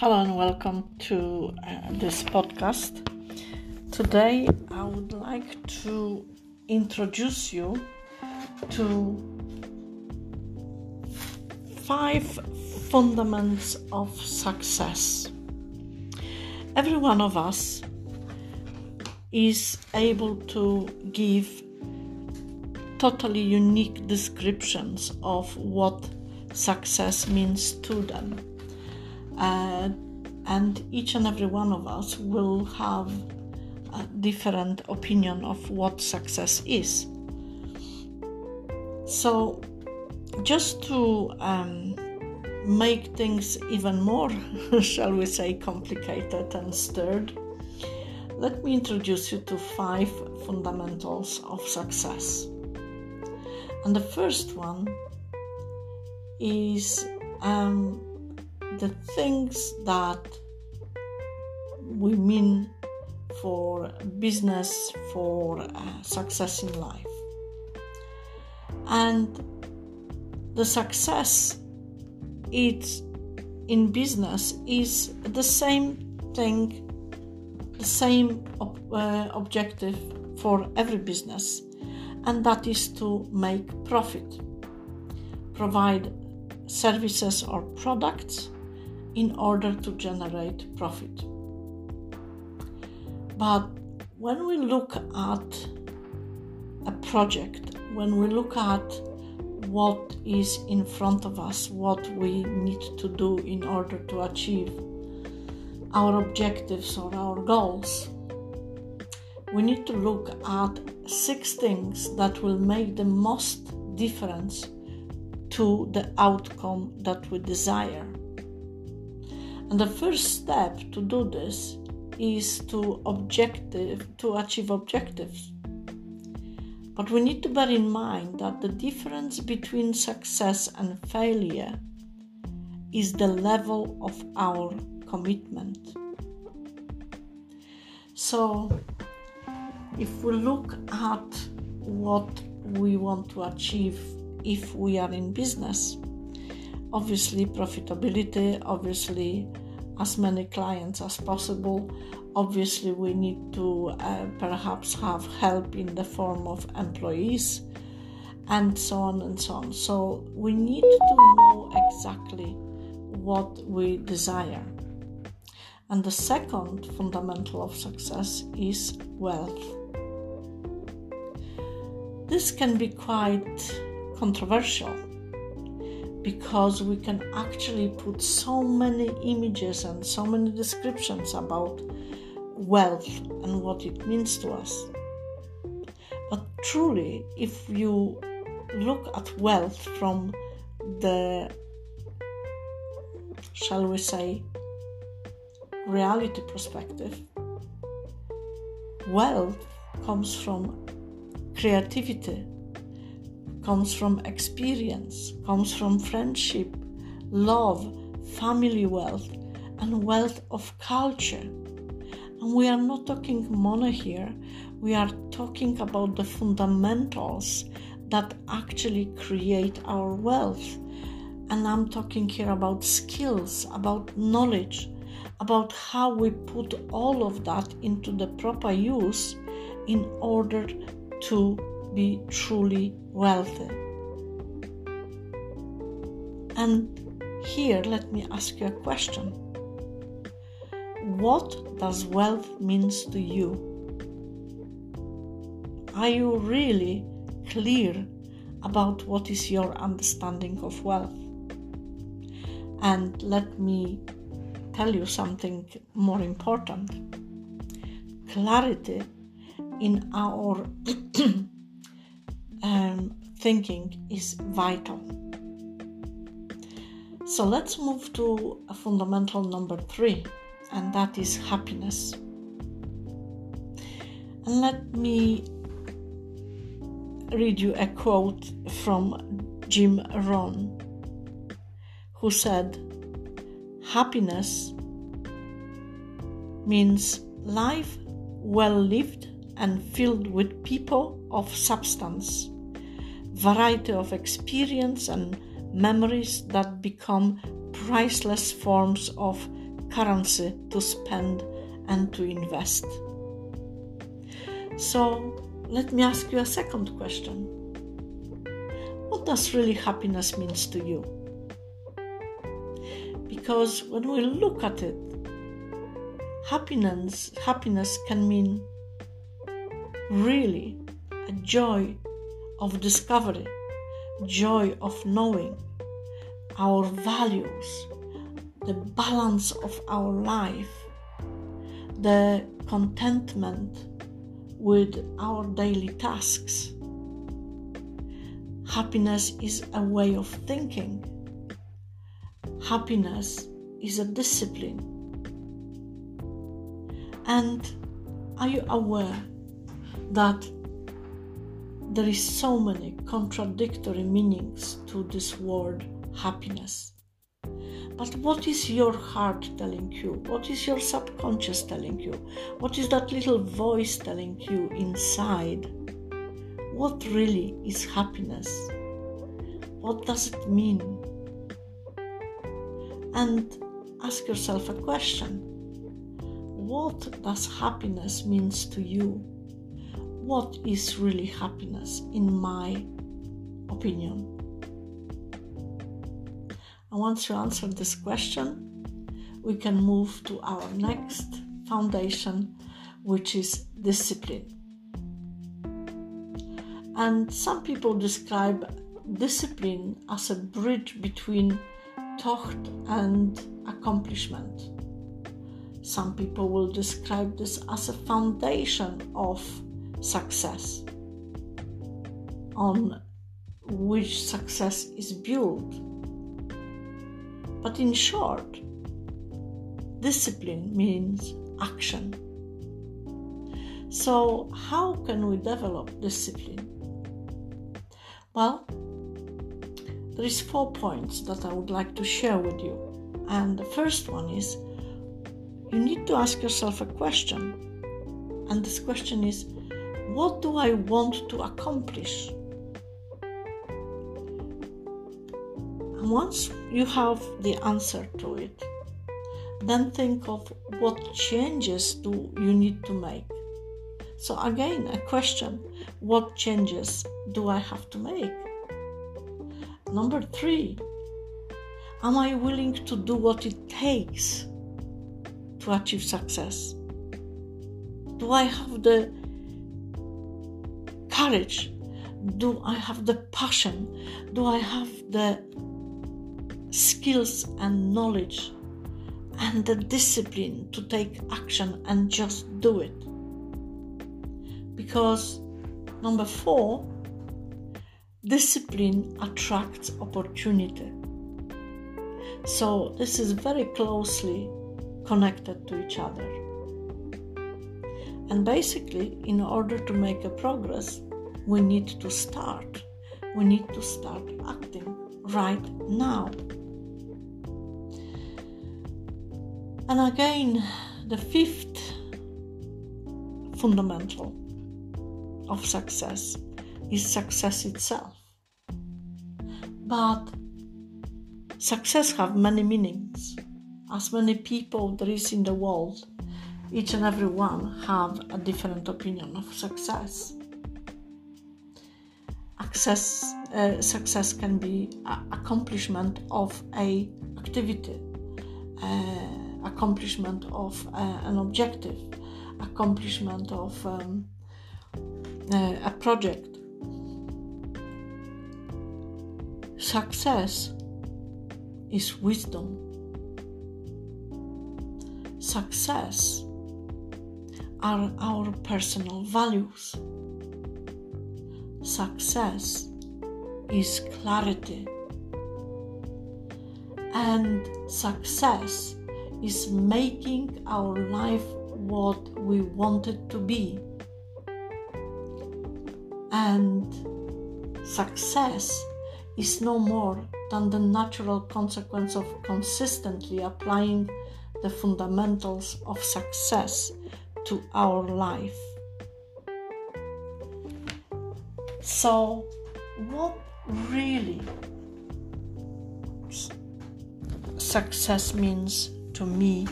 Hello and welcome to uh, this podcast. Today I would like to introduce you to five fundamentals of success. Every one of us is able to give totally unique descriptions of what success means to them uh, and each and every one of us will have a different opinion of what success is. So, just to um, make things even more, shall we say, complicated and stirred, let me introduce you to five fundamentals of success. And the first one is um, the things that we mean for business, for uh, success in life. And the success it's in business is the same thing, the same uh, objective for every business, and that is to make profit, provide services or products in order to generate profit. But when we look at a project, when we look at what is in front of us, what we need to do in order to achieve our objectives or our goals, we need to look at six things that will make the most difference to the outcome that we desire. And the first step to do this is to objective to achieve objectives. But we need to bear in mind that the difference between success and failure is the level of our commitment. So, if we look at what we want to achieve if we are in business, obviously profitability obviously as many clients as possible. Obviously we need to uh, perhaps have help in the form of employees and so on and so on. So we need to know exactly what we desire. And the second fundamental of success is wealth. This can be quite controversial because we can actually put so many images and so many descriptions about wealth and what it means to us. But truly, if you look at wealth from the, shall we say, reality perspective, wealth comes from creativity, comes from experience, comes from friendship, love, family wealth, and wealth of culture. And we are not talking money here, we are talking about the fundamentals that actually create our wealth. And I'm talking here about skills, about knowledge, about how we put all of that into the proper use in order to be truly wealthy. And here, let me ask you a question. What does wealth means to you? Are you really clear about what is your understanding of wealth? And let me tell you something more important. Clarity in our um, thinking is vital. So let's move to fundamental number three, and that is happiness. And let me read you a quote from Jim Rohn, who said, Happiness means life well lived and filled with people of substance, variety of experience and memories that become priceless forms of currency to spend and to invest. So, let me ask you a second question. What does really happiness means to you? Because when we look at it, happiness happiness can mean really a joy of discovery, joy of knowing our values, the balance of our life, the contentment with our daily tasks. Happiness is a way of thinking. Happiness is a discipline. And are you aware that there is so many contradictory meanings to this word happiness? But what is your heart telling you? What is your subconscious telling you? What is that little voice telling you inside? What really is happiness? What does it mean? And ask yourself a question. What does happiness means to you? What is really happiness in my opinion? And once you answer this question, we can move to our next foundation, which is discipline. And some people describe discipline as a bridge between thought and accomplishment. Some people will describe this as a foundation of success on which success is built but in short, discipline means action. So, how can we develop discipline? Well, there is four points that I would like to share with you. And the first one is you need to ask yourself a question. And this question is what do I want to accomplish? once you have the answer to it, then think of what changes do you need to make. So again, a question, what changes do I have to make? Number 3, am I willing to do what it takes to achieve success? Do I have the courage? Do I have the passion? Do I have the skills and knowledge and the discipline to take action and just do it. Because, number four, discipline attracts opportunity. So, this is very closely connected to each other. And basically, in order to make a progress, we need to start. We need to start acting right now. And again, the fifth fundamental of success is success itself. But success have many meanings. As many people there is in the world, each and every one have a different opinion of success. Access, uh, success can be accomplishment of a activity. Uh, accomplishment of uh, an objective, accomplishment of um, uh, a project. Success is wisdom. Success are our personal values. Success is clarity. And success is making our life what we want it to be. And success is no more than the natural consequence of consistently applying the fundamentals of success to our life. So, what really success means to me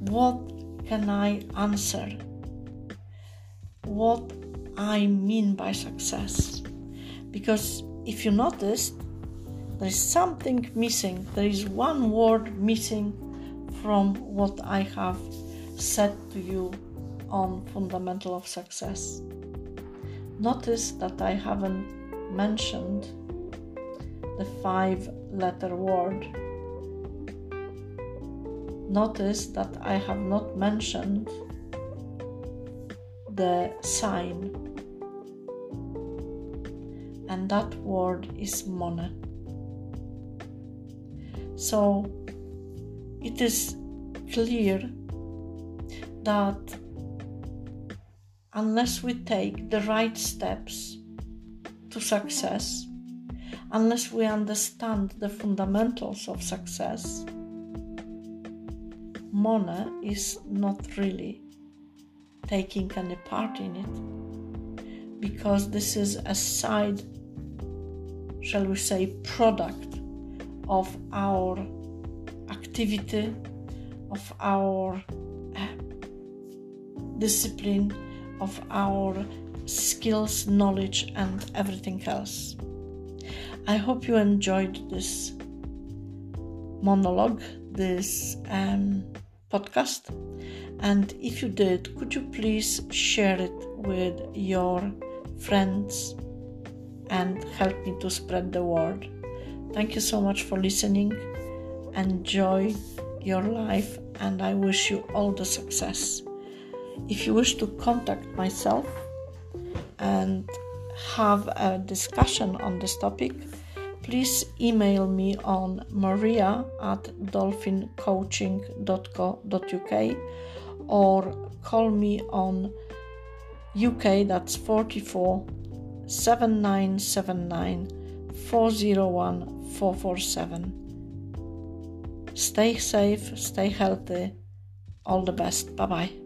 what can I answer? What I mean by success? Because if you noticed, there is something missing. There is one word missing from what I have said to you on fundamental of success. Notice that I haven't mentioned the five letter word. Notice that I have not mentioned the sign, and that word is money. So it is clear that unless we take the right steps to success, unless we understand the fundamentals of success, Mona is not really taking any part in it. Because this is a side, shall we say, product of our activity, of our uh, discipline, of our skills, knowledge, and everything else. I hope you enjoyed this monologue, this um, podcast. And if you did, could you please share it with your friends and help me to spread the word? Thank you so much for listening. Enjoy your life, and I wish you all the success. If you wish to contact myself and have a discussion on this topic, please email me on maria at dolphincoaching.co.uk or call me on UK that's 44 7979 401 447. Stay safe, stay healthy. All the best. Bye bye.